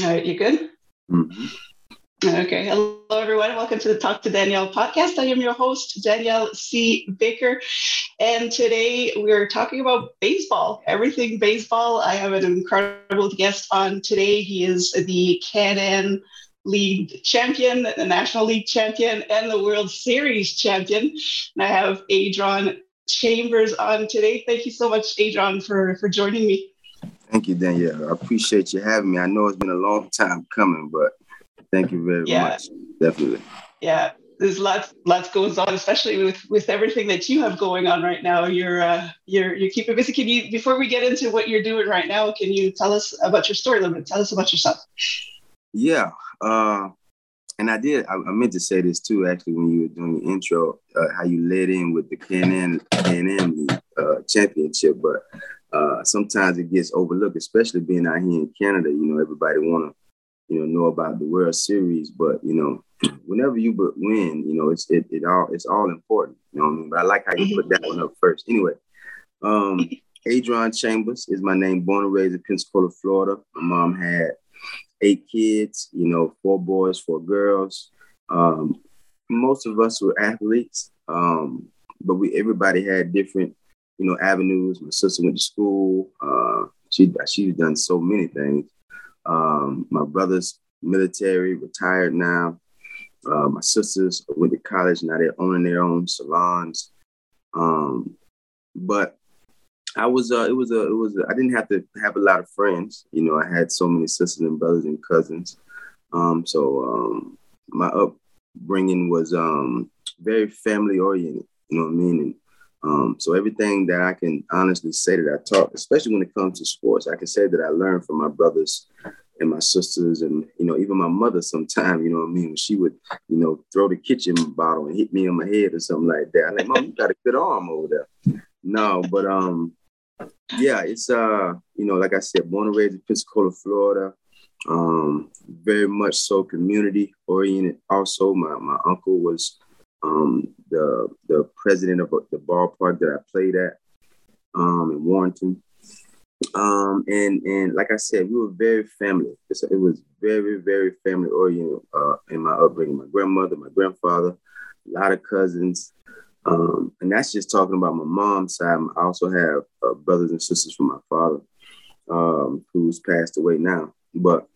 All right, you good? Mm-hmm. Okay. Hello, everyone. Welcome to the Talk to Danielle podcast. I am your host, Danielle C. Baker. And today we're talking about baseball, everything baseball. I have an incredible guest on today. He is the Can-Am League champion, the National League champion, and the World Series champion. And I have Adron Chambers on today. Thank you so much, Adron, for, for joining me. Thank you, Danielle. I appreciate you having me. I know it's been a long time coming, but Thank you very yeah. much. Definitely. Yeah, there's lots lots goes on, especially with with everything that you have going on right now. You're uh, you're you're keeping busy. Can you before we get into what you're doing right now? Can you tell us about your story a little bit? Tell us about yourself. Yeah, uh, and I did. I, I, meant to say this too, actually, when you were doing the intro, uh, how you led in with the Can-Am Can-Am uh, championship, but uh, sometimes it gets overlooked, especially being out here in Canada. You know, everybody want to you know, know about the World Series. But you know, whenever you but win, you know, it's it, it all it's all important. You know what I mean? But I like how you put that one up first. Anyway, um, Adron Chambers is my name. Born and raised in Pensacola, Florida. My mom had eight kids. You know, four boys, four girls. Um, most of us were athletes, um, but we everybody had different, you know, avenues. My sister went to school. Uh, she she's done so many things. Um, my brother's military, retired now. Uh, my sisters went to college, now they're owning their own salons. Um, but I was, uh, it was a, it was, I didn't have to have a lot of friends. You know, I had so many sisters and brothers and cousins. Um, so um, my upbringing was um, very family oriented. You know what I mean? And um, so everything that I can honestly say that I taught, especially when it comes to sports, I can say that I learned from my brothers and my sisters and you know even my mother sometimes you know what i mean? When she would you know throw the kitchen bottle and hit me on my head or something like that. I'm like mom you got a good arm over there. No but um yeah it's uh you know like i said born and raised in pensacola florida. Um very much so community oriented also my, my uncle was um the the president of the ballpark that i played at um in Warrington um, and and like I said, we were very family. It was very very family oriented uh, in my upbringing. My grandmother, my grandfather, a lot of cousins, um, and that's just talking about my mom's side. I also have uh, brothers and sisters from my father, um, who's passed away now. But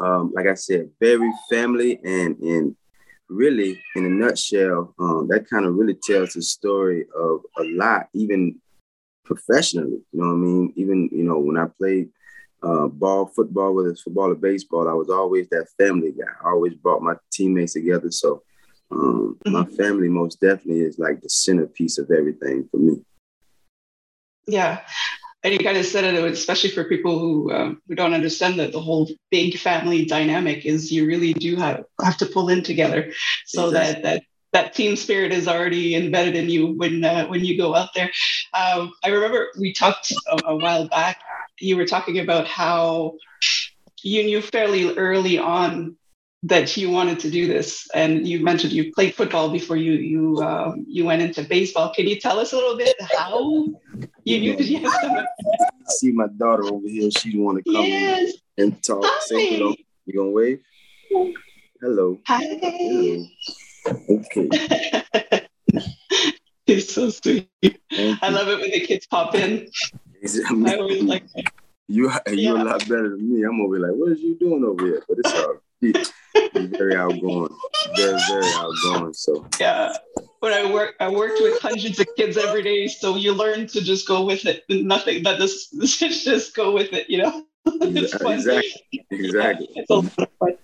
um, like I said, very family and and really in a nutshell, um, that kind of really tells the story of a lot, even professionally. You know what I mean? Even you know when I played uh, ball, football, whether it's football or baseball, I was always that family guy. I always brought my teammates together. So um, my mm-hmm. family most definitely is like the centerpiece of everything for me. Yeah. And you kind of said it, especially for people who um, who don't understand that the whole big family dynamic is you really do have have to pull in together, so exactly. that that that team spirit is already embedded in you when uh, when you go out there. Um, I remember we talked a, a, while back. You were talking about how you knew fairly early on that you wanted to do this, and you mentioned you played football before you you um, you went into baseball. Can you tell us a little bit how you knew that you See my daughter over here. She want to come yes. and talk. Hi. Say hello. You gonna wave? Hello. Hi. Hello. Okay. He's so sweet. I love it when the kids pop in. I always like You you're yeah. a lot better than me. I'm over like, what is you doing over here? But it's all very outgoing. Very, very outgoing. So yeah. But I work I worked with hundreds of kids every day. So you learn to just go with it. Nothing but this, this just go with it, you know? it's fun. Exactly. Exactly. Yeah, it's all fun.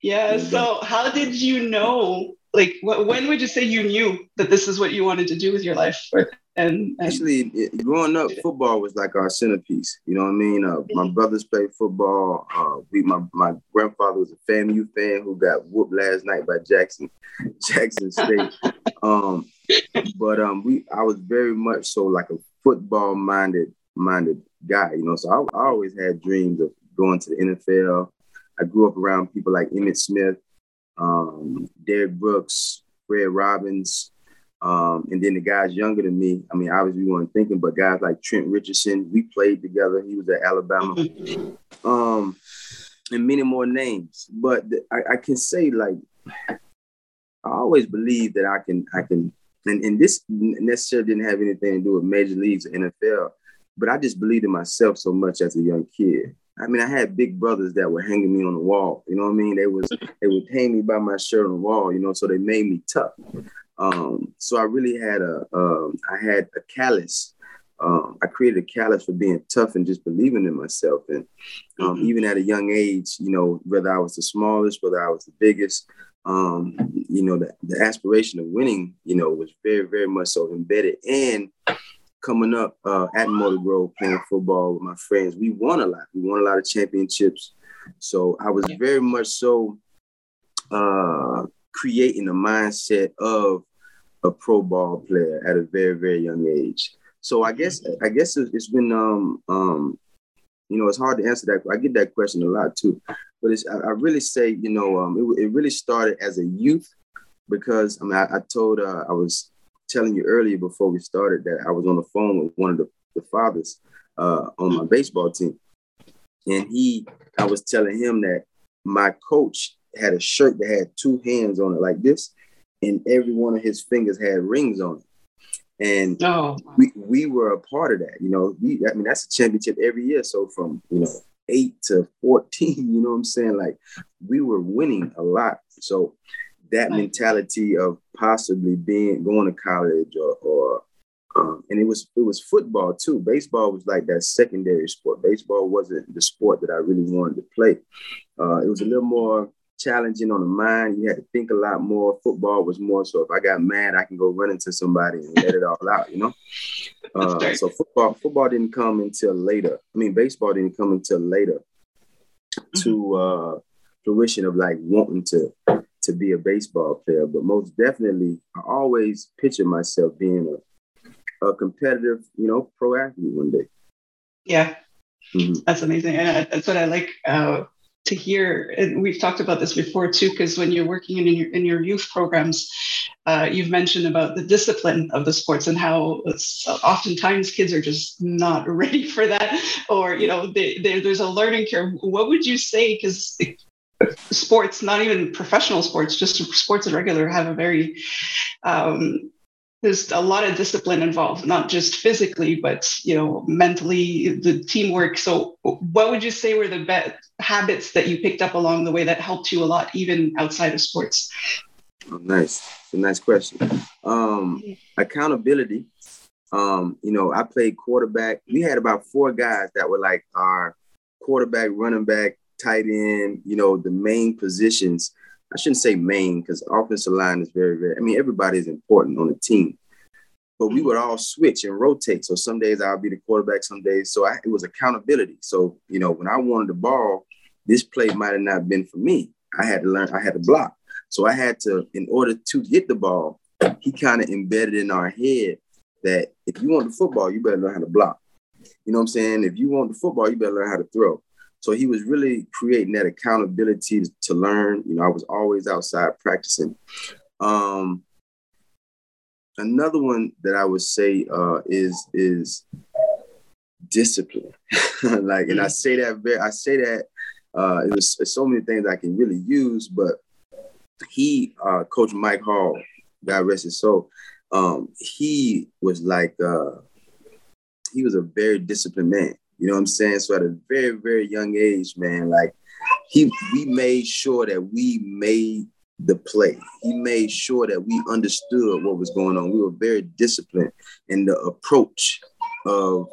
Yeah. So how did you know like wh- when would you say you knew that this is what you wanted to do with your life? And, and actually growing up football was like our centerpiece you know what i mean? Uh, my brothers played football uh, we, my, my grandfather was a famu fan who got whooped last night by jackson jackson state. Um, but um, we i was very much so like a football minded minded guy you know? So I, I always had dreams of going to the nfl i grew up around people like emmitt smith um, Derrick Brooks, Fred Robbins, um, and then the guys younger than me. I mean, obviously we weren't thinking, but guys like Trent Richardson, we played together. He was at Alabama. Um, and many more names. But I, I can say like I always believe that I can I can and, and this necessarily didn't have anything to do with major leagues or NFL, but I just believed in myself so much as a young kid. I mean, I had big brothers that were hanging me on the wall. You know what I mean? They was they would hang me by my shirt on the wall. You know, so they made me tough. Um, so I really had a um, I had a callus. Um, I created a callus for being tough and just believing in myself. And um, mm-hmm. even at a young age, you know, whether I was the smallest, whether I was the biggest, um, you know, the, the aspiration of winning, you know, was very, very much so embedded. And coming up uh, at Motor Grove playing football with my friends, we won a lot. We won a lot of championships. So I was very much so uh, creating a mindset of a pro ball player at a very, very young age. So I guess I guess it's been um um you know it's hard to answer that. I get that question a lot too, but it's I, I really say you know um it, it really started as a youth because I mean I, I told uh, I was telling you earlier before we started that I was on the phone with one of the, the fathers uh, on my baseball team, and he I was telling him that my coach had a shirt that had two hands on it like this, and every one of his fingers had rings on it. And oh. we, we were a part of that. You know, we I mean that's a championship every year. So from you know eight to 14, you know what I'm saying? Like we were winning a lot. So that right. mentality of possibly being going to college or or um, and it was it was football too. Baseball was like that secondary sport. Baseball wasn't the sport that I really wanted to play. Uh, it was a little more challenging on the mind. You had to think a lot more. Football was more so if I got mad, I can go run into somebody and let it all out, you know? Uh, so football football didn't come until later. I mean, baseball didn't come until later mm-hmm. to uh, fruition of like wanting to to be a baseball player. But most definitely, I always picture myself being a, a competitive, you know, pro athlete one day. Yeah, mm-hmm. that's amazing, and that's what I like. Uh, to hear and we've talked about this before too because when you're working in your in your youth programs uh, you've mentioned about the discipline of the sports and how oftentimes kids are just not ready for that or you know they, they, there's a learning curve what would you say because sports not even professional sports just sports in regular have a very um, there's a lot of discipline involved, not just physically, but you know, mentally, the teamwork. So, what would you say were the best habits that you picked up along the way that helped you a lot, even outside of sports? Oh, nice, it's a nice question. Um, accountability. Um, you know, I played quarterback. We had about four guys that were like our quarterback, running back, tight end. You know, the main positions I shouldn't say main because offensive line is very, very, I mean, everybody is important on the team. But we mm-hmm. would all switch and rotate. So some days I'll be the quarterback, some days. So I, it was accountability. So, you know, when I wanted the ball, this play might have not been for me. I had to learn, I had to block. So I had to, in order to get the ball, he kind of embedded in our head that if you want the football, you better learn how to block. You know what I'm saying? If you want the football, you better learn how to throw. So he was really creating that accountability to learn. You know, I was always outside practicing. Um, another one that I would say uh, is is discipline. like, and I say that very, I say that uh, it was so many things I can really use, but he, uh, Coach Mike Hall, God rest his soul, um, he was like, uh, he was a very disciplined man. You know what I'm saying? So at a very, very young age, man, like he we made sure that we made the play. He made sure that we understood what was going on. We were very disciplined in the approach of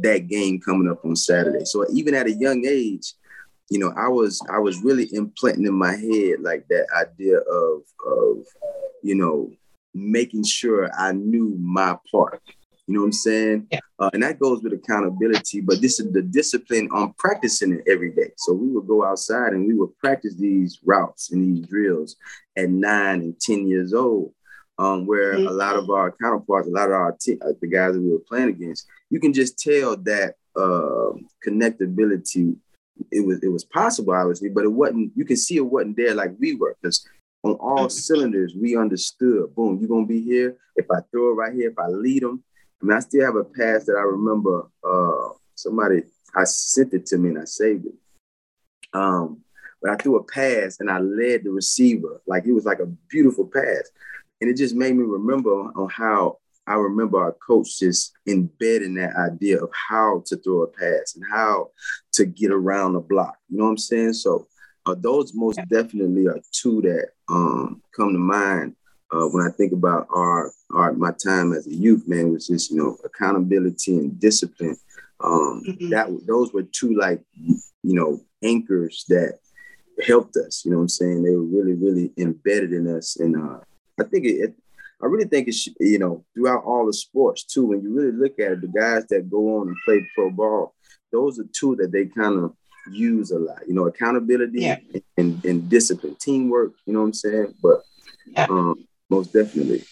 that game coming up on Saturday. So even at a young age, you know, I was I was really implanting in my head like that idea of of you know making sure I knew my part. You know what I'm saying? Yeah. Uh, and that goes with accountability, but this is the discipline on practicing it every day. So we would go outside and we would practice these routes and these drills at nine and 10 years old. Um, where mm-hmm. a lot of our counterparts, a lot of our uh, the guys that we were playing against, you can just tell that uh, connectability. It was it was possible, obviously, but it wasn't. You can see it wasn't there like we were because on all mm-hmm. cylinders we understood. Boom, you're gonna be here. If I throw it right here, if I lead them, I mean, I still have a pass that I remember. Uh, somebody I sent it to me and I saved it. Um, but I threw a pass and I led the receiver. Like it was like a beautiful pass. And it just made me remember on how I remember our coach just embedding that idea of how to throw a pass and how to get around the block. You know what I'm saying? So uh, those most definitely are two that um, come to mind uh, when I think about our, our my time as a youth man, was just you know accountability and discipline. Um, mm-hmm. That those were two like you know anchors that helped us. You know what I'm saying? They were really really embedded in us, and uh, I think it, it I really think it's you know throughout all the sports too. When you really look at it, the guys that go on and play pro ball, those are two that they kind of use a lot. You know, accountability yeah. and, and discipline, teamwork. You know what I'm saying? But yeah. um, most definitely.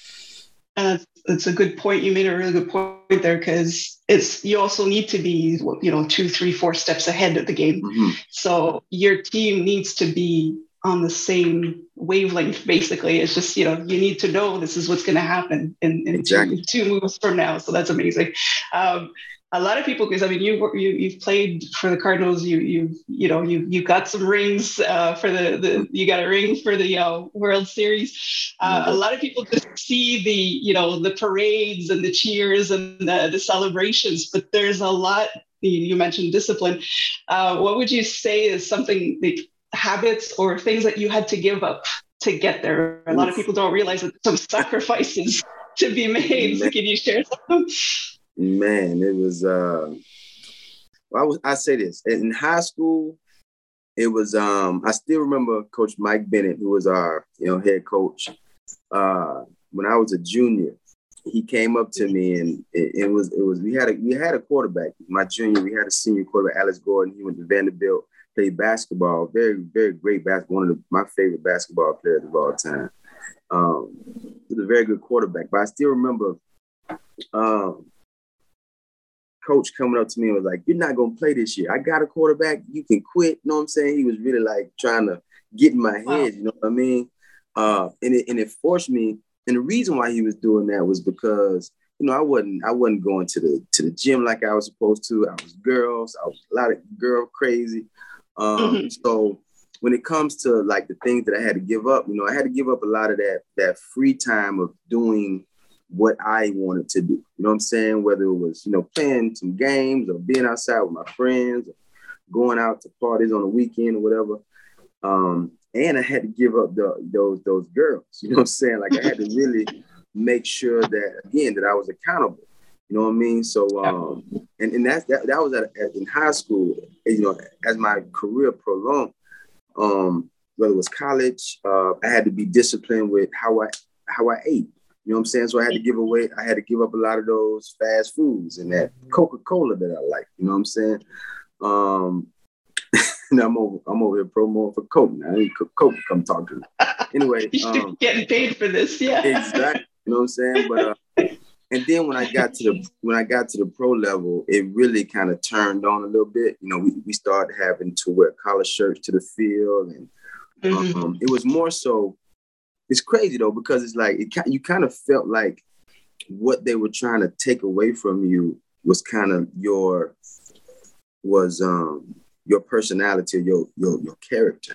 And it's a good point. You made a really good point there because it's you also need to be you know two, three, four steps ahead of the game. Mm-hmm. So your team needs to be on the same wavelength basically it's just you know you need to know this is what's going to happen in, in exactly. two, two moves from now so that's amazing um, a lot of people because i mean you, you you've played for the cardinals you you you know you you got some rings uh, for the the you got a ring for the uh, world series uh, a lot of people just see the you know the parades and the cheers and the, the celebrations but there's a lot you mentioned discipline uh, what would you say is something that habits or things that you had to give up to get there? A lot of people don't realize that some sacrifices to be made. So can you share some? Man, it was. Uh, I, was, I say this in high school. It was. Um, I still remember Coach Mike Bennett, who was our you know head coach. Uh, when I was a junior, he came up to me and it, it, was it was we had a we had a quarterback. My junior, we had a senior quarterback, Alex Gordon. He went to Vanderbilt played basketball, very, very great basketball, one of the, my favorite basketball players of all time. Um, he was a very good quarterback, but I still remember um, coach coming up to me and was like, You're not gonna play this year. I got a quarterback, you can quit. You know what I'm saying? He was really like trying to get in my head, wow. you know what I mean? Uh, and it and it forced me, and the reason why he was doing that was because you know, I wasn't I wasn't going to the to the gym like I was supposed to. I was girls, I was a lot of girl crazy. Um, mm-hmm. So when it comes to like the things that I had to give up, you know, I had to give up a lot of that that free time of doing what I wanted to do. You know what I'm saying? Whether it was, you know, playing some games or being outside with my friends or going out to parties on the weekend or whatever. Um, and I had to give up the, those those girls. You know what I'm saying? Like I had to really make sure that again that I was accountable. You know what I mean? So, um, and, and that's, that, that was at, at, in high school, you know, as my career prolonged, um, whether it was college, uh, I had to be disciplined with how I, how I ate. You know what I'm saying? So I had to give away, I had to give up a lot of those fast foods and that Coca-Cola that I like. You know what I'm saying? Um, now I'm over, I'm over here promoting for Coke. Now I need Coke to come talk to me. Anyway, um, getting paid for this, yeah. Exactly. You know what I'm saying? But uh, and then when I got to the when I got to the pro level, it really kind of turned on a little bit. You know, we, we started having to wear collar shirts to the field, and mm-hmm. um, it was more so. It's crazy though because it's like it you kind of felt like what they were trying to take away from you was kind of your was um your personality, your your your character.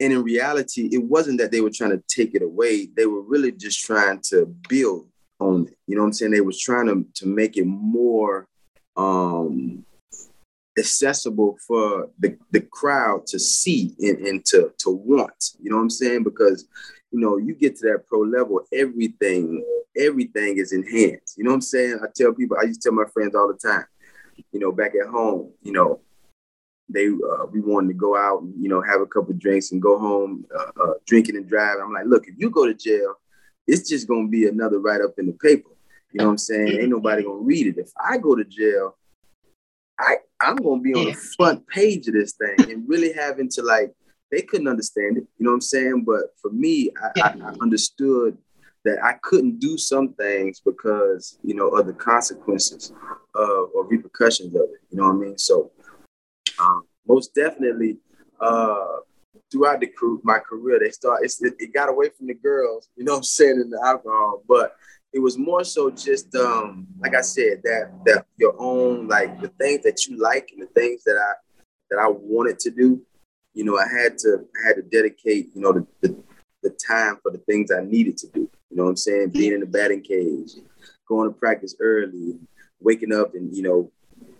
And in reality, it wasn't that they were trying to take it away. They were really just trying to build on it. You know what I'm saying? They was trying to, to make it more um, accessible for the, the crowd to see and, and to, to want. You know what I'm saying? Because, you know, you get to that pro level, everything, everything is enhanced. You know what I'm saying? I tell people, I used to tell my friends all the time, you know, back at home, you know, they uh, we wanted to go out and you know have a couple drinks and go home uh, uh, drinking and driving. I'm like, look, if you go to jail, it's just gonna be another write up in the paper. You know what I'm saying? Ain't nobody gonna read it. If I go to jail, I I'm gonna be on the front page of this thing and really having to like they couldn't understand it. You know what I'm saying? But for me, I, I, I understood that I couldn't do some things because you know of the consequences of or repercussions of it. You know what I mean? So um, most definitely, uh, throughout the crew, my career, they start it, it got away from the girls, you know what I'm saying, and the alcohol, but it was more so just um, like I said, that that your own like the things that you like and the things that I that I wanted to do. You know, I had to I had to dedicate, you know, the, the, the time for the things I needed to do. You know what I'm saying? Being in the batting cage, going to practice early, waking up and, you know,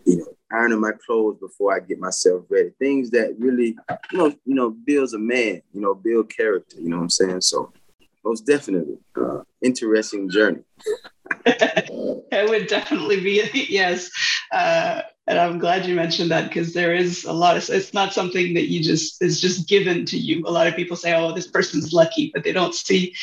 you know, ironing my clothes before I get myself ready. Things that really, you know, you know, builds a man, you know, build character, you know what I'm saying? So most definitely. Uh, interesting journey. it would definitely be, yes. Uh, and I'm glad you mentioned that because there is a lot of, it's not something that you just, is just given to you. A lot of people say, oh, this person's lucky, but they don't see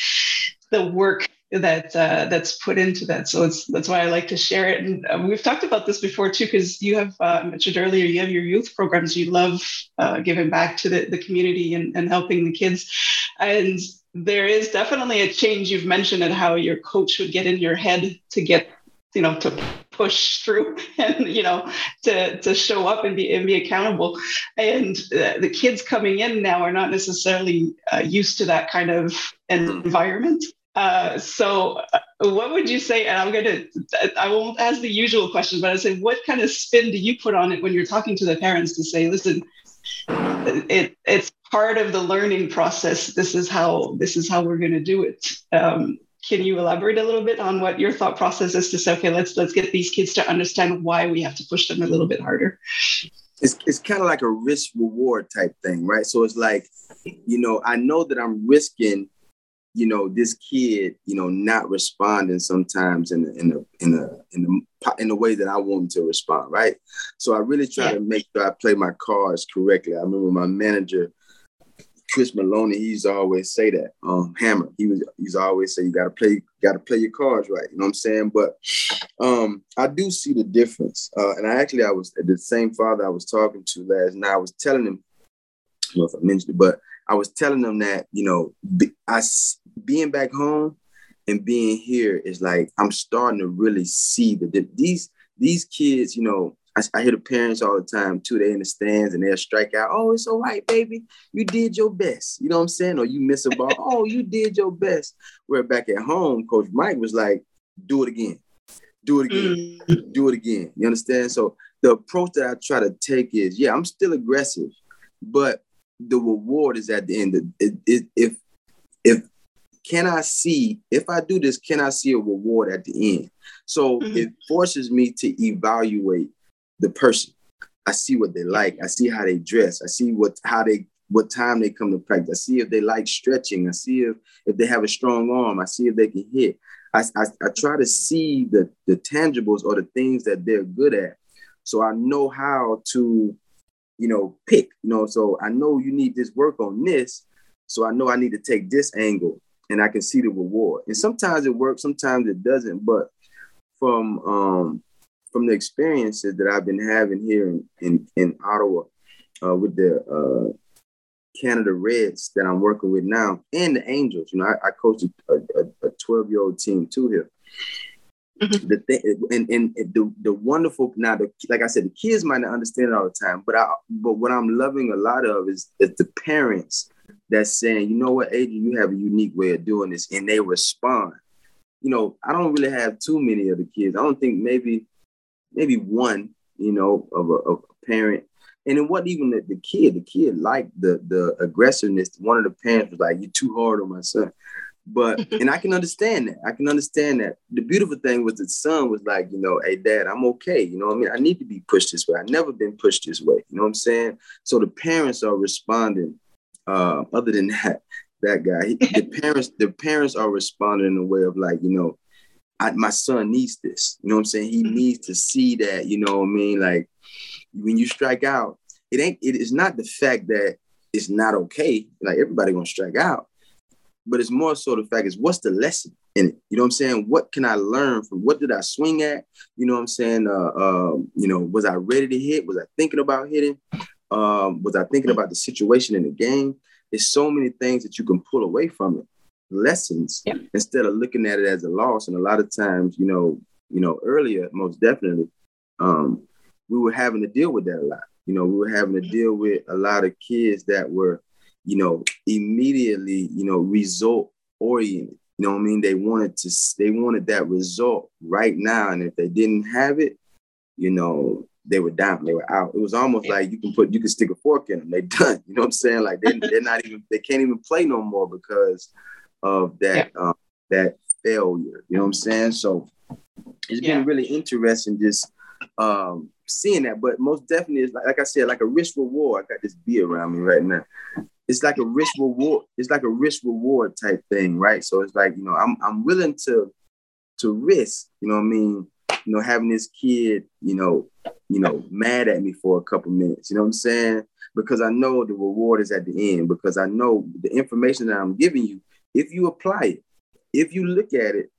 the work that uh, that's put into that. So it's that's why I like to share it. And uh, we've talked about this before too, because you have uh, mentioned earlier you have your youth programs. You love uh, giving back to the, the community and, and helping the kids. And there is definitely a change. You've mentioned it how your coach would get in your head to get you know to push through and you know to to show up and be and be accountable and uh, the kids coming in now are not necessarily uh, used to that kind of environment uh, so, uh, what would you say? And I'm going to, I won't ask the usual question, but I say, what kind of spin do you put on it when you're talking to the parents to say, listen, it it's part of the learning process. This is how this is how we're going to do it. Um, can you elaborate a little bit on what your thought process is to say, okay, let's let's get these kids to understand why we have to push them a little bit harder? It's it's kind of like a risk reward type thing, right? So it's like, you know, I know that I'm risking you know this kid you know not responding sometimes in the in the in the in the in the way that I want him to respond right? So I really try yeah. to make sure I play my cards correctly. I remember my manager Chris Maloney he used to always say that um hammer. He was he's always say you got to play got to play your cards right you know what I'm saying? But um I do see the difference uh, and I actually I was the same father I was talking to last night I was telling him I don't know if I mentioned it but I was telling them that you know I being back home and being here is like I'm starting to really see that these these kids, you know, I, I, hear the parents all the time too. They in the stands and they'll strike out. Oh, it's all right, baby. You did your best. You know what I'm saying? Or you miss a ball. oh, you did your best. Where back at home, Coach Mike was like, do it again. Do it again. Mm. Do it again. You understand? So the approach that I try to take is, yeah, I'm still aggressive, but the reward is at the end. It, it, if if can I see if I do this, can I see a reward at the end? So mm-hmm. it forces me to evaluate the person. I see what they like. I see how they dress. I see what how they what time they come to practice. I see if they like stretching. I see if if they have a strong arm. I see if they can hit. I, I, I try to see the the tangibles or the things that they're good at, so I know how to you know, pick, you know, so I know you need this work on this. So I know I need to take this angle and I can see the reward. And sometimes it works, sometimes it doesn't. But from um from the experiences that I've been having here in in, in Ottawa uh, with the uh, Canada Reds that I'm working with now and the Angels, you know, I, I coach a, a 12 year old team too here. Mm-hmm. The thing and, and the the wonderful now the like I said the kids might not understand it all the time but I but what I'm loving a lot of is, is the parents that's saying you know what Adron you have a unique way of doing this and they respond you know I don't really have too many of the kids I don't think maybe maybe one you know of a, of a parent and it wasn't even the, the kid the kid liked the the aggressiveness one of the parents was like you're too hard on my son but and I can understand that. I can understand that. The beautiful thing was the son was like, you know, hey dad, I'm okay. You know I mean? I need to be pushed this way. I've never been pushed this way. You know what I'm saying? So the parents are responding. Uh, other than that, that guy, he, the parents, the parents are responding in a way of like, you know, I, my son needs this. You know what I'm saying? He mm-hmm. needs to see that, you know what I mean? Like when you strike out, it ain't it is not the fact that it's not okay. Like everybody gonna strike out but it's more so the fact is what's the lesson in it? You know what I'm saying? What can I learn from what did I swing at? You know what I'm saying? Uh, uh, you know, was I ready to hit? Was I thinking about hitting? Um, was I thinking about the situation in the game? There's so many things that you can pull away from it, lessons, yeah. instead of looking at it as a loss. And a lot of times, you know, you know, earlier, most definitely, um, we were having to deal with that a lot. You know, we were having to deal with a lot of kids that were you know, immediately, you know, result oriented. You know what I mean? They wanted to, they wanted that result right now. And if they didn't have it, you know, they were down, they were out. It was almost yeah. like you can put you can stick a fork in them, they done. You know what I'm saying? Like they they're not even they can't even play no more because of that yeah. um, that failure. You know what I'm saying? So it's been really interesting just um, seeing that. But most definitely, it's like, like I said, like a risk reward. I got this beer around me right now. It's like a risk reward. It's like a risk reward type thing, right? So it's like you know, I'm I'm willing to to risk. You know what I mean? You know, having this kid, you know, you know, mad at me for a couple minutes. You know what I'm saying? Because I know the reward is at the end. Because I know the information that I'm giving you, if you apply it, if you look at it,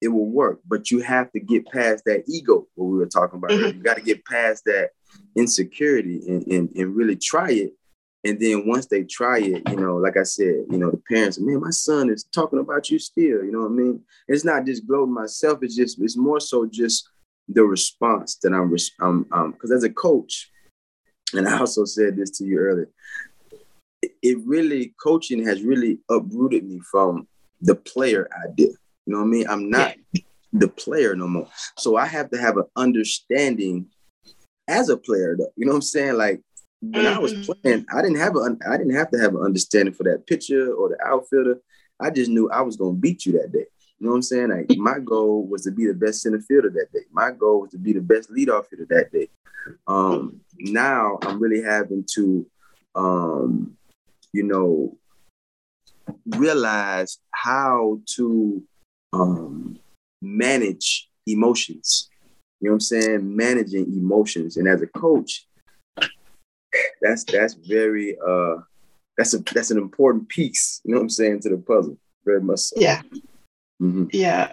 it will work. But you have to get past that ego, what we were talking about. Mm-hmm. You got to get past that insecurity and, and, and really try it. And then once they try it, you know, like I said, you know, the parents, man, my son is talking about you still. You know what I mean? It's not just gloating myself. It's just, it's more so just the response that I'm, um, um, because as a coach, and I also said this to you earlier, it really coaching has really uprooted me from the player idea. You know what I mean? I'm not the player no more. So I have to have an understanding as a player, though. You know what I'm saying? Like when mm-hmm. I was mm-hmm. playing, I didn't have a I didn't have to have an understanding for that pitcher or the outfielder. I just knew I was gonna beat you that day. You know what I'm saying? Like my goal was to be the best center fielder that day. My goal was to be the best leadoff hitter that day. Um, now I'm really having to, um, you know, realize how to um, manage emotions. You know what I'm saying? Managing emotions. And as a coach, that's that's very uh that's a that's an important piece, you know what I'm saying, to the puzzle. Very much so. Yeah. Mm-hmm. Yeah.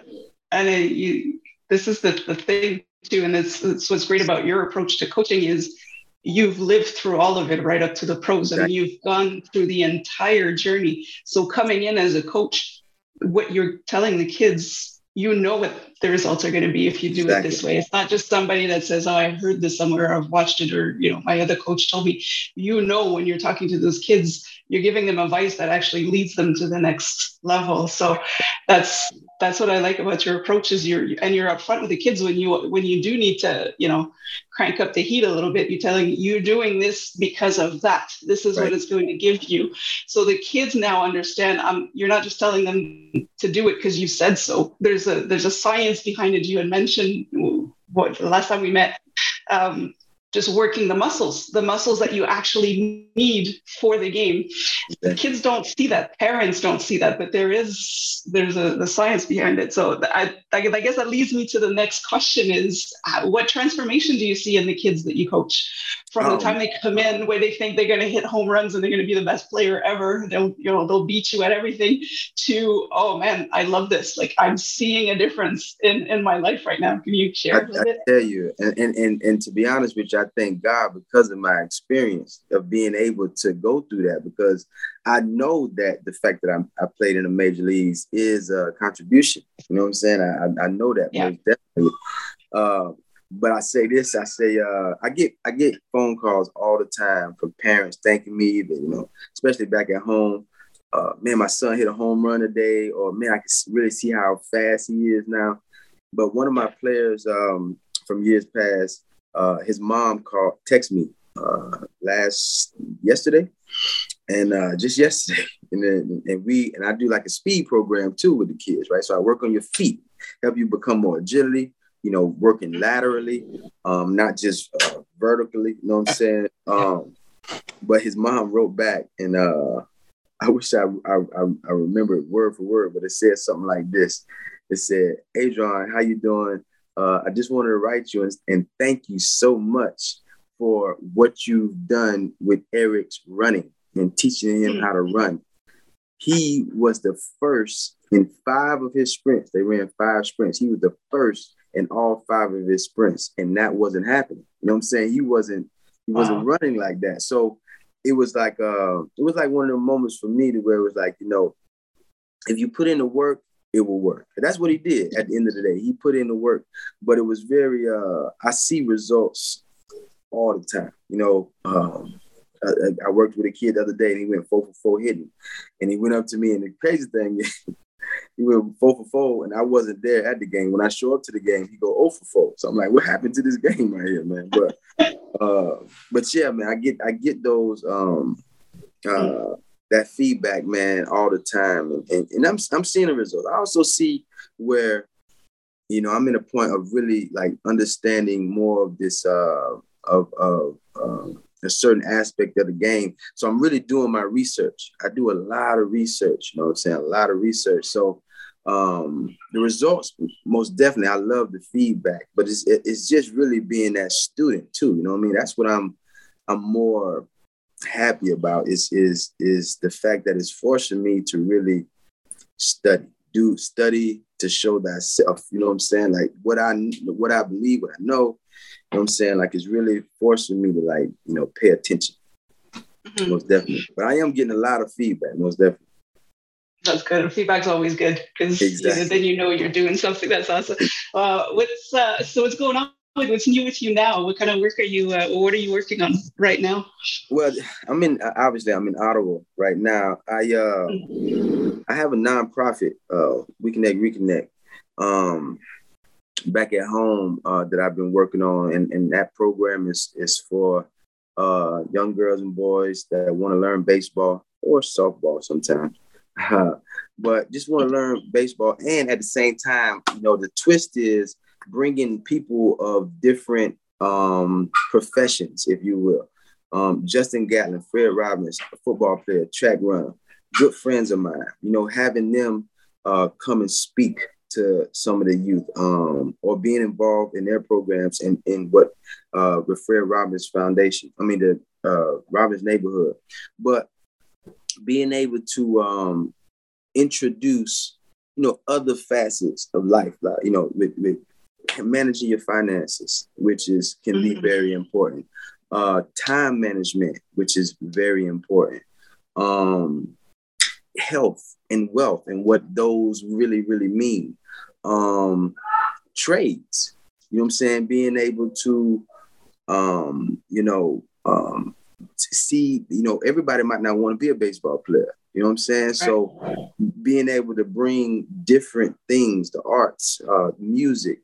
And it, you this is the, the thing too, and it's, it's what's great about your approach to coaching is you've lived through all of it right up to the pros. I mean, you've gone through the entire journey. So coming in as a coach, what you're telling the kids, you know what the results are going to be if you do exactly. it this way. It's not just somebody that says, "Oh, I heard this somewhere, I've watched it," or you know, my other coach told me. You know, when you're talking to those kids, you're giving them advice that actually leads them to the next level. So that's that's what I like about your approach is you're and you're upfront with the kids when you when you do need to you know crank up the heat a little bit. You're telling you're doing this because of that. This is right. what it's going to give you. So the kids now understand. Um, you're not just telling them to do it because you said so. There's a there's a science behind it. You had mentioned what the last time we met. Um, just working the muscles, the muscles that you actually need for the game. The kids don't see that, parents don't see that, but there is there's a the science behind it. So I, I guess that leads me to the next question: is uh, what transformation do you see in the kids that you coach from the oh. time they come in, where they think they're going to hit home runs and they're going to be the best player ever? They'll you know they'll beat you at everything. To oh man, I love this. Like I'm seeing a difference in in my life right now. Can you share? I, I tell you, and, and and and to be honest with you, I thank God because of my experience of being able to go through that because I know that the fact that I'm, i played in the major leagues is a contribution. You know what I'm saying? I, I know that yeah. most definitely. Uh, but I say this, I say uh, I get I get phone calls all the time from parents thanking me that you know, especially back at home. Uh, man, my son hit a home run today, or man, I can really see how fast he is now. But one of my players um, from years past, uh, his mom called, text me uh, last yesterday, and uh, just yesterday, and then and we and I do like a speed program too with the kids, right? So I work on your feet, help you become more agility, you know, working laterally, um, not just uh, vertically. You know what I'm saying? Um, but his mom wrote back, and uh, I wish I, I I remember it word for word, but it said something like this. It said, "Adron, how you doing? Uh, I just wanted to write you and, and thank you so much for what you've done with Eric's running and teaching him how to run. He was the first in five of his sprints. They ran five sprints. He was the first in all five of his sprints, and that wasn't happening. You know what I'm saying? He wasn't he wasn't wow. running like that. So it was like uh, it was like one of the moments for me to where it was like, you know, if you put in the work it will work. And that's what he did at the end of the day. He put in the work, but it was very, uh, I see results all the time. You know, um, I, I, worked with a kid the other day and he went four for four hitting. And he went up to me, and the crazy thing he went four for four, and I wasn't there at the game. When I show up to the game, he go oh for four. So I'm like, what happened to this game right here, man? But uh, but yeah, man, I get I get those um uh that feedback, man, all the time, and, and, and I'm I'm seeing the results. I also see where you know I'm in a point of really like understanding more of this uh of of um, a certain aspect of the game. So I'm really doing my research. I do a lot of research, you know what I'm saying? A lot of research. So um, the results, most definitely, I love the feedback, but it's, it's just really being that student too. You know what I mean? That's what I'm, I'm more happy about is, is, is the fact that it's forcing me to really study, do study to show thyself. You know what I'm saying? Like what I, what I believe, what I know, You know what I'm saying? Like it's really forcing me to like, you know, pay attention. Mm-hmm. Most definitely. But I am getting a lot of feedback, most definitely. That's good. Feedback's always good because exactly. you know, then you know you're doing something that's awesome. Uh, what's uh, so what's going on? What's new with you now? What kind of work are you? Uh, what are you working on right now? Well, I'm in. Obviously, I'm in Ottawa right now. I uh, mm-hmm. I have a nonprofit, uh, We Connect Reconnect. Um, back at home uh, that I've been working on, and, and that program is is for uh, young girls and boys that want to learn baseball or softball sometimes, uh, but just want to learn baseball. And at the same time, you know, the twist is bringing people of different um, professions, if you will. Um, Justin Gatlin, Fred Robbins, a football player, track runner, good friends of mine. You know, having them uh, come and speak to some of the youth um, or being involved in their programs and in, what uh, the Fred Robbins Foundation, I mean, the uh, Robbins neighborhood, but being able to um, introduce, you know, other facets of life, like, you know, with, with managing your finances, which is can be mm-hmm. very important. Uh, time management, which is very important. Um, health and wealth and what those really, really mean. Um, trades, you know what I'm saying? Being able to, um, you know, um, see, you know, everybody might not want to be a baseball player. You know what I'm saying? So being able to bring different things, the arts, uh, music,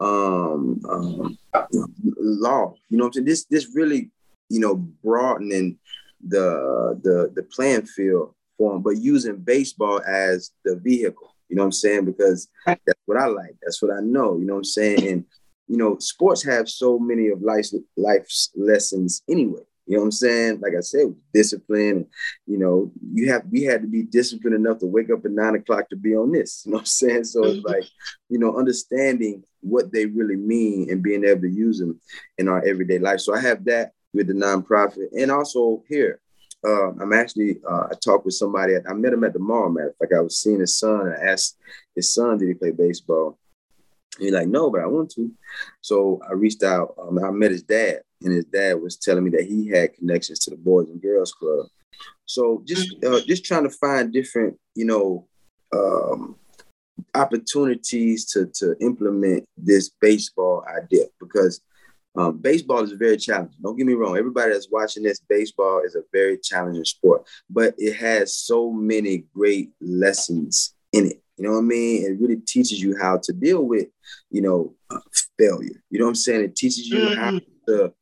um, um, law, you know what I'm saying? This this really, you know, broadening the the the playing field form, but using baseball as the vehicle. You know what I'm saying? Because that's what I like. That's what I know. You know what I'm saying? And you know, sports have so many of life's life's lessons anyway. You know what I'm saying? Like I said, discipline. You know, you have we had to be disciplined enough to wake up at nine o'clock to be on this. You know what I'm saying? So it's mm-hmm. like, you know, understanding what they really mean and being able to use them in our everyday life. So I have that with the nonprofit, and also here, uh, I'm actually uh, I talked with somebody. At, I met him at the mall. Man, like I was seeing his son. and I asked his son, "Did he play baseball?" He's like, "No, but I want to." So I reached out. Um, I met his dad, and his dad was telling me that he had connections to the Boys and Girls Club. So just uh, just trying to find different, you know, um, opportunities to to implement this baseball idea because um, baseball is very challenging. Don't get me wrong. Everybody that's watching this, baseball is a very challenging sport, but it has so many great lessons in it. You know what I mean? It really teaches you how to deal with, you know, uh, failure. You know what I'm saying? It teaches you mm-hmm. how to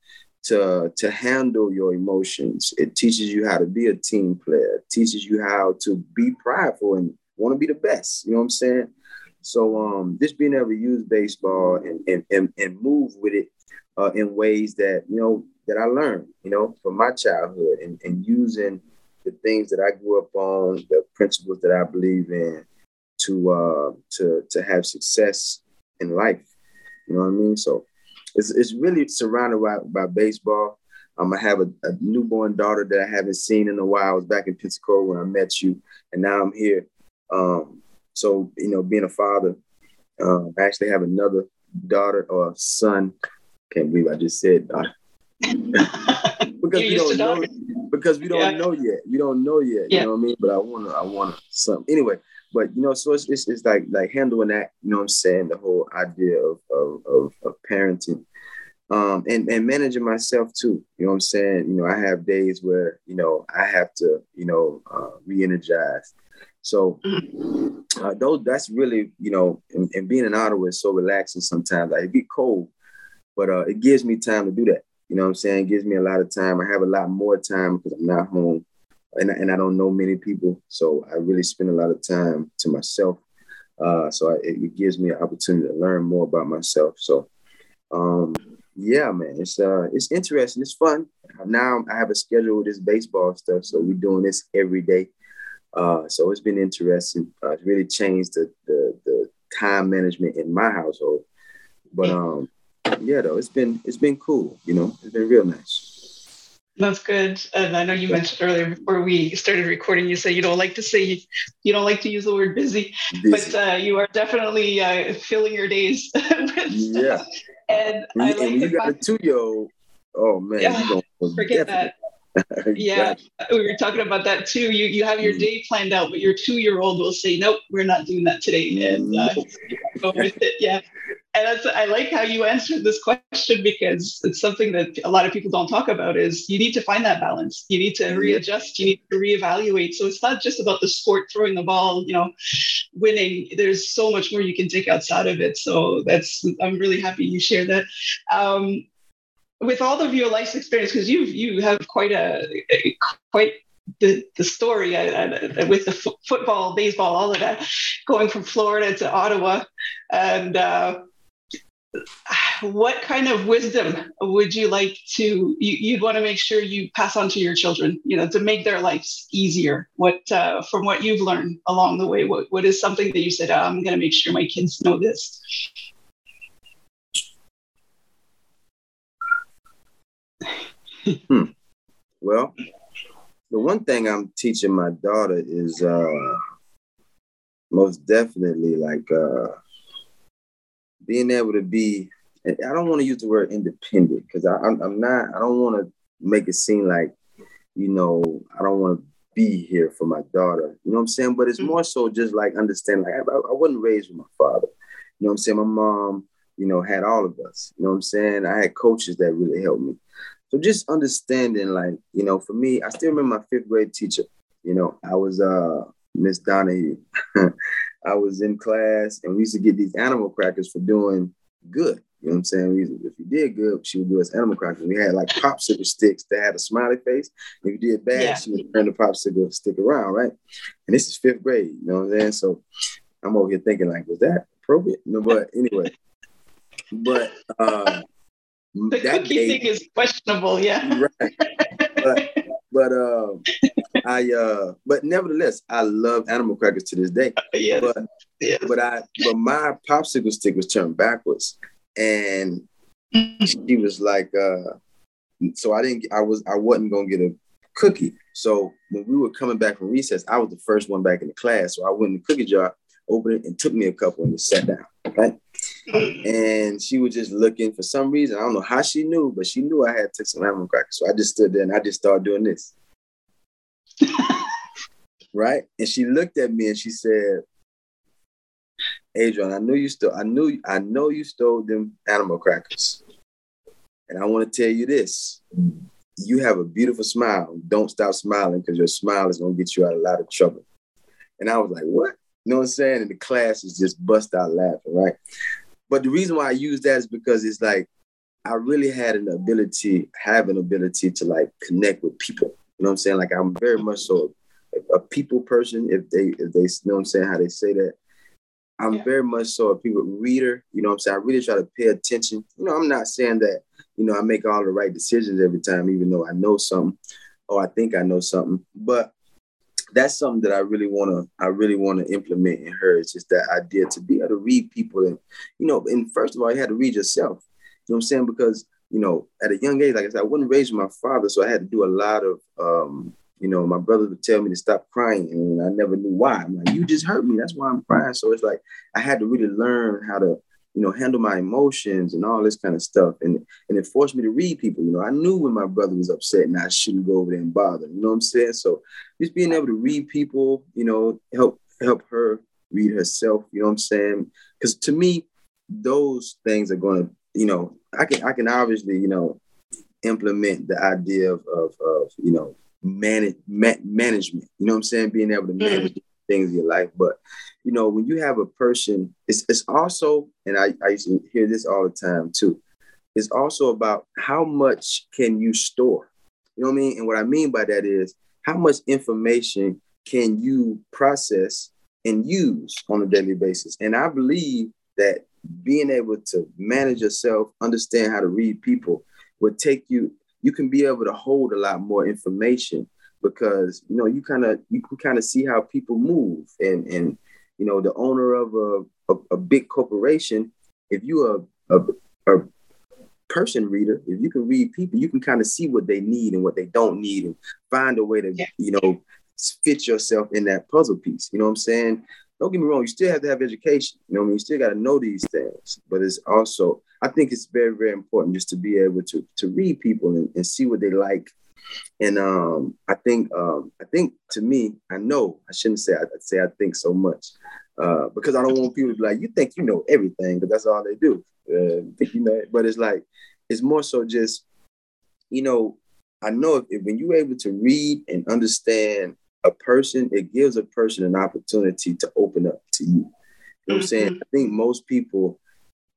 to to handle your emotions. It teaches you how to be a team player. It teaches you how to be prideful and want to be the best. You know what I'm saying? So um, just being able to use baseball and and and, and move with it uh, in ways that you know that I learned, you know, from my childhood, and, and using the things that I grew up on, the principles that I believe in, to uh, to to have success in life. You know what I mean? So it's it's really surrounded by, by baseball. Um, I have a, a, newborn daughter that I haven't seen in a while. I was back in Pensacola when I met you, and now I'm here. Um, so you know, being a father, uh, I actually have another daughter or son can't believe I just said that. because we don't know because we don't yeah. know yet. We don't know yet. Yeah. You know what I mean? But I wanna I wanna something. Anyway, but you know, so it's, it's, it's like like handling that, you know what I'm saying, the whole idea of of, of, of parenting. Um, and, and managing myself too. You know what I'm saying? You know, I have days where, you know, I have to, you know, uh, re-energize. So uh, those that's really you know, and, and, being in Ottawa is so relaxing. Sometimes like, it get cold, but uh, it gives me time to do that. You know what I'm saying? It gives me a lot of time. I have a lot more time because I'm not home, and and I don't know many people, so I really spend a lot of time to myself. Uh, so I, it gives me an opportunity to learn more about myself. So, um, yeah, man, it's uh, it's interesting. It's fun. Now I have a schedule with this baseball stuff, so we're doing this every day. Uh, so it's been interesting. Uh, it's really changed the, the, the time management in my household. But um, yeah, though it's been it's been cool. You know, it's been real nice. That's good. And I know you mentioned earlier before we started recording, you say you don't like to say you don't like to use the word busy, busy. but uh, you are definitely uh, filling your days. yeah. And, and, I like and you got a two year old. Oh man, yeah, forget that. yeah, we were talking about that too. You you have your mm. day planned out, but your two year old will say, "Nope, we're not doing that today," and uh, go with it. Yeah, and that's, I like how you answered this question because it's something that a lot of people don't talk about. Is you need to find that balance. You need to mm-hmm. readjust. You need to reevaluate. So it's not just about the sport, throwing the ball, you know, winning. There's so much more you can take outside of it. So that's I'm really happy you shared that. Um, with all of your life experience, because you you have quite a, a quite the the story uh, with the f- football, baseball, all of that, going from Florida to Ottawa, and uh, what kind of wisdom would you like to you, would want to make sure you pass on to your children you know to make their lives easier what uh, from what you've learned along the way what, what is something that you said oh, i'm going to make sure my kids know this hmm. Well, the one thing I'm teaching my daughter is uh, most definitely like uh, being able to be. I don't want to use the word independent because I'm, I'm not. I don't want to make it seem like you know I don't want to be here for my daughter. You know what I'm saying? But it's mm-hmm. more so just like understanding. Like I, I wasn't raised with my father. You know what I'm saying? My mom, you know, had all of us. You know what I'm saying? I had coaches that really helped me. So just understanding, like, you know, for me, I still remember my fifth grade teacher. You know, I was uh Miss Donahue. I was in class and we used to get these animal crackers for doing good. You know what I'm saying? We, if you did good, she would do us animal crackers. We had like popsicle sticks that had a smiley face. If you did bad, yeah. she would turn the popsicle stick around, right? And this is fifth grade, you know what I'm saying? So I'm over here thinking like, was that appropriate? No, but anyway. But uh, the cookie day, thing is questionable, yeah. Right. But but uh, I uh, but nevertheless, I love animal crackers to this day. yes. But yes. but I but my popsicle stick was turned backwards, and she was like, uh, so I didn't. I was I wasn't gonna get a cookie. So when we were coming back from recess, I was the first one back in the class. So I went in the cookie jar, opened it, and took me a couple and just sat down. Right and she was just looking for some reason. I don't know how she knew, but she knew I had took some animal crackers. So I just stood there and I just started doing this. Right? And she looked at me and she said, Adron, I knew you stole, I knew, I know you stole them animal crackers. And I want to tell you this. You have a beautiful smile. Don't stop smiling because your smile is gonna get you out of a lot of trouble. And I was like, what? You know what I'm saying? And the class is just bust out laughing, right? But the reason why I use that is because it's like I really had an ability, have an ability to like connect with people. You know what I'm saying? Like I'm very much so a, people person. If they if they you know what I'm saying how they say that. I'm yeah. very much so a people reader. You know what I'm saying? I really try to pay attention. You know, I'm not saying that, you know, I make all the right decisions every time, even though I know something or I think I know something. But that's something that I really want to I really want to implement in her. It's just that idea to be able to read people and you know, and first of all, you had to read yourself. You know what I'm saying? Because you know, at a young age, like I said, I wasn't raised with my father, so I had to do a lot of um, you know, my brother would tell me to stop crying, and I never knew why. I'm like, you just hurt me. That's why I'm crying. So it's like I had to really learn how to you know, handle my emotions and all this kind of stuff. And and it forced me to read people. You know, I knew when my brother was upset and I shouldn't go over there and bother. You know what I'm saying? So just being able to read people, you know, help help her read herself. You know what I'm saying? Because to me, those things are going to, you know, I can I can obviously, you know, implement the idea of of, of you know manage ma- management. You know what I'm saying? Being able to manage. Mm-hmm things in your life. But you know, when you have a person, it's it's also, and I, I used to hear this all the time too. It's also about how much can you store. You know what I mean? And what I mean by that is how much information can you process and use on a daily basis. And I believe that being able to manage yourself, understand how to read people, would take you. You can be able to hold a lot more information because you know you kind of you can kind of see how people move. And and you know the owner of a a, a big corporation if you are a, a, person reader if you can read people you can kind of see what they need and what they don't need and find a way to yeah. you know fit yourself in that puzzle piece. You know what i'm saying don't get me wrong you still have to have education you know I mean? you still got to know these things but it's also i think it's very very important just to be able to to read people and, and see what they like and um, I think um, I think to me, I know I shouldn't say I say I think so much uh, because I don't want people to be like, you think you know everything, but that's all they do. Uh, you know, but it's like it's more so just you know. I know if, if when you're able to read and understand a person, it gives a person an opportunity to open up to you. You know what I'm saying? Mm-hmm. I think most people,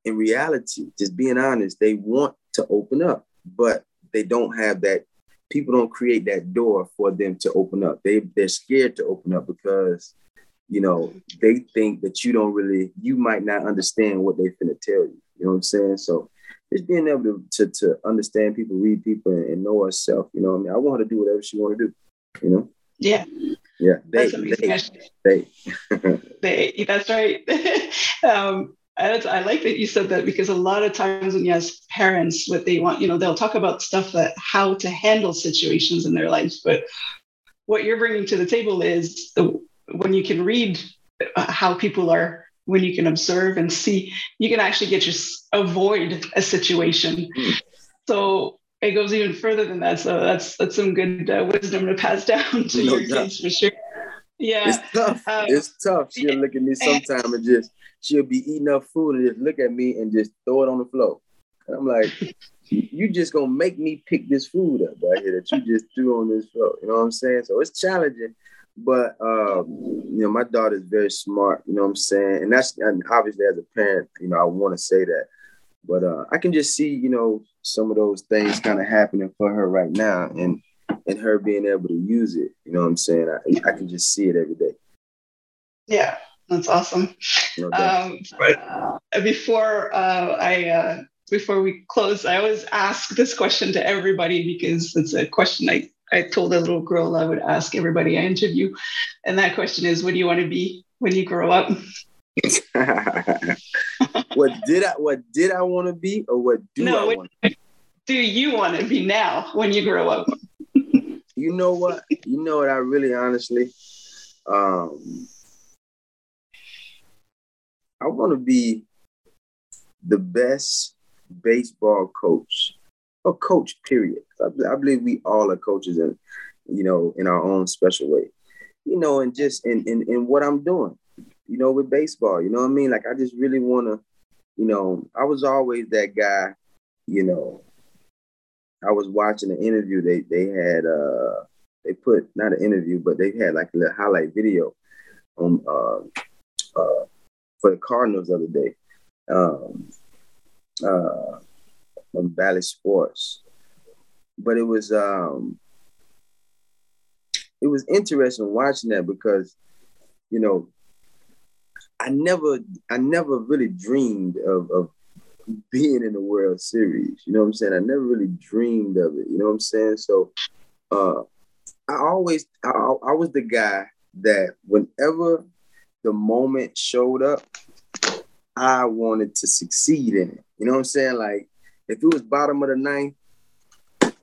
in reality, just being honest, they want to open up, but they don't have that people don't create that door for them to open up. They they're scared to open up because you know they think that you don't really you might not understand what they're gonna tell you. You know what I'm saying? So just being able to to, to understand people, read people, and, and know herself. You know, what I mean, I want her to do whatever she want to do. You know. Yeah. Yeah. They. They. They. they. That's right. um, I like that you said that because a lot of times when you ask parents what they want, you know, they'll talk about stuff that how to handle situations in their lives. But what you're bringing to the table is when you can read uh, how people are, when you can observe and see, you can actually get your avoid a situation. Mm. So it goes even further than that. So that's that's some good uh, wisdom to pass down to no your doubt. kids for sure. Yeah, it's tough. Um, it's tough. She'll look at me sometime and just she'll be eating up food and just look at me and just throw it on the floor. And I'm like, you just gonna make me pick this food up right here that you just threw on this floor. You know what I'm saying? So it's challenging, but um, you know, my daughter is very smart. You know what I'm saying? And that's and obviously as a parent, you know, I want to say that, but uh, I can just see, you know, some of those things kind of happening for her right now, and and her being able to use it. You know what I'm saying? I, I can just see it every day. Yeah, that's awesome. No um, before uh, I uh, before we close, I always ask this question to everybody because it's a question I, I told a little girl I would ask everybody I interview. And that question is, what do you want to be when you grow up? what did I what did I want to be or what do no, I want to be? do you want to be now when you grow up? you know what? You know what I really honestly um I want to be the best baseball coach or coach, period. I, I believe we all are coaches and you know, in our own special way, you know, and just in, in, in what I'm doing, you know, with baseball, you know what I mean? Like, I just really want to, you know, I was always that guy, you know, I was watching an interview. They, they had, uh, they put not an interview, but they had like a little highlight video on, uh, uh, for the Cardinals the other day um, uh, on Bally Sports. But it was um, it was interesting watching that because you know I never I never really dreamed of, of being in the World Series. You know what I'm saying? I never really dreamed of it. You know what I'm saying? So uh, I always I, I was the guy that whenever the moment showed up, I wanted to succeed in it. You know what I'm saying? Like if it was bottom of the ninth,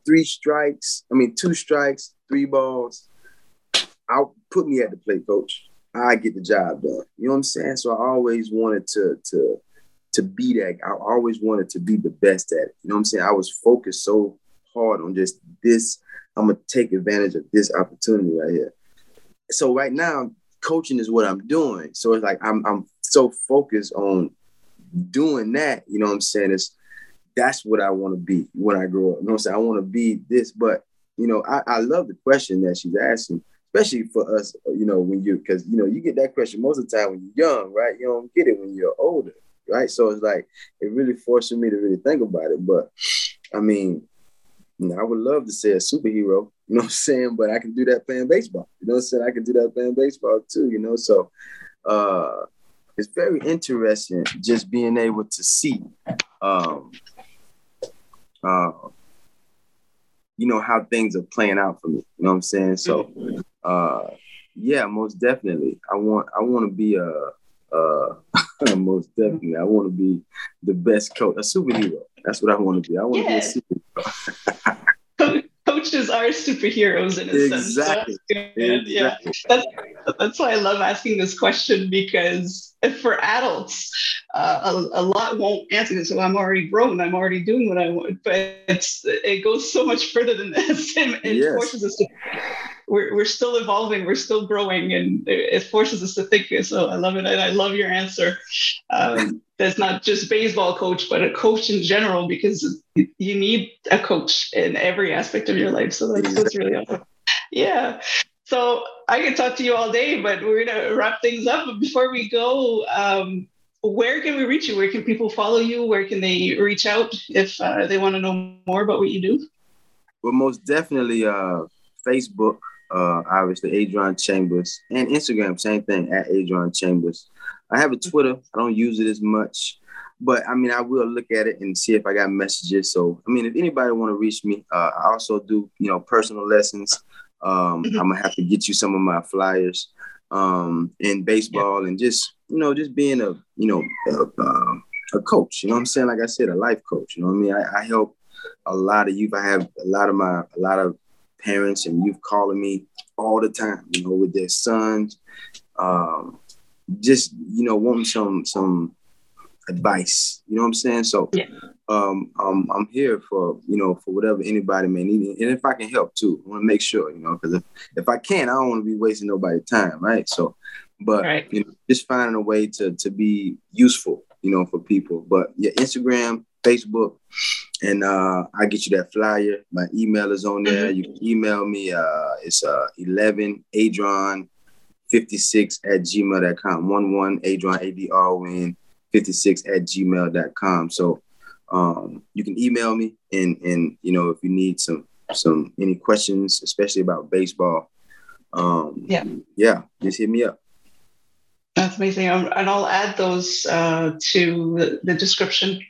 three strikes, I mean two strikes, three balls, I'll put me at the plate, coach. I get the job done. You know what I'm saying? So I always wanted to to to be that. I always wanted to be the best at it. You know what I'm saying? I was focused so hard on just this. I'm gonna take advantage of this opportunity right here. So right now, coaching is what I'm doing. So it's like I'm I'm so focused on doing that, you know what I'm saying? It's that's what I want to be when I grow up. You know what I'm saying? I want to be this, but you know, I, I love the question that she's asking, especially for us, you know, when you because you know you get that question most of the time when you're young, right? You don't get it when you're older, right? So it's like it really forced me to really think about it. But I mean, I would love to say a superhero, you know what I'm saying? But I can do that playing baseball. You know what I'm saying? I can do that playing baseball too, you know. So uh it's very interesting just being able to see um uh you know how things are playing out for me. You know what I'm saying? So uh yeah, most definitely. I want I want to be a uh most definitely. I want to be the best coach, a superhero. That's what I want to be. I want to yeah. be a superhero. Coaches are superheroes in a exactly. sense. So exactly. Yeah, that's, that's why I love asking this question because for adults, uh, a, a, lot won't answer this. So I'm already grown. I'm already doing what I want. But it's it goes so much further than this, and it yes. forces us to we're, we're still evolving, we're still growing, and it, forces us to think. So I love it. And I love your answer. Um, that's not just baseball coach, but a coach in general, because you need a coach in every aspect of your life. So that's, that's really awesome. Yeah. So I could talk to you all day, but we're going to wrap things up. But before we go, um, where can we reach you? Where can people follow you? Where can they reach out if uh, they want to know more about what you do? Well, most definitely uh, Facebook uh, obviously Adron Chambers, and Instagram, same thing at Adron Chambers. I have a Twitter. I don't use it as much, but I mean, I will look at it and see if I got messages. So, I mean, if anybody want to reach me, uh, I also do, you know, personal lessons. Um, mm-hmm. I'm gonna have to get you some of my flyers um, in baseball yeah. and just, you know, just being a, you know, a, uh, a, coach. You know what I'm saying? Like I said, a life coach. You know what I mean? I, I help a lot of youth. I have a lot of my, a lot of parents and youth calling me all the time, you know, with their sons, um, just you know, wanting some some advice. You know what I'm saying? So, yeah. um, um, I'm here for you know for whatever anybody may need, and if I can help too, I want to make sure you know because if if I can, I don't want to be wasting nobody's time, right? So, but right. you know, just finding a way to to be useful, you know, for people. But yeah, Instagram, Facebook, and uh, I get you that flyer. My email is on there. Mm-hmm. You can email me. Uh, it's uh, 11 Adron 56 at gmail.com. 11 Adron, A D R O N 56 at gmail.com. So um, you can email me and, and, you know, if you need some, some, any questions, especially about baseball, um, yeah, yeah, just hit me up. That's amazing. Um, and I'll add those uh, to the, description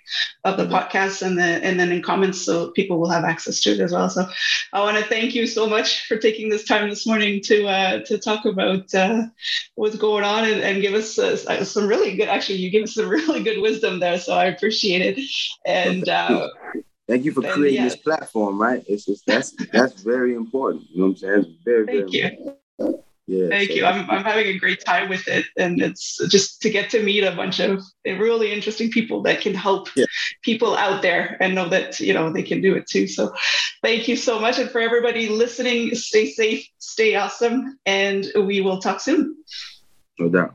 of the podcast and, the, and then in comments so people will have access to it as well. So I want to thank you so much for taking this time this morning to uh, to talk about uh, what's going on and, and give us uh, some really good, actually, you give us some really good wisdom there. So I appreciate it. And uh, Thank you for creating yeah. this platform, right? It's just that's that's very important. You know what I'm saying? It's very, Thank very you. Important. Yeah, Thank so. you. I'm, I'm having a great time with it. And it's just to get to meet a bunch of really interesting people that can help yeah. people out there and know that, you know, they can do it too. So thank you so much. And for everybody listening, stay safe, stay awesome, and we will talk soon. No doubt.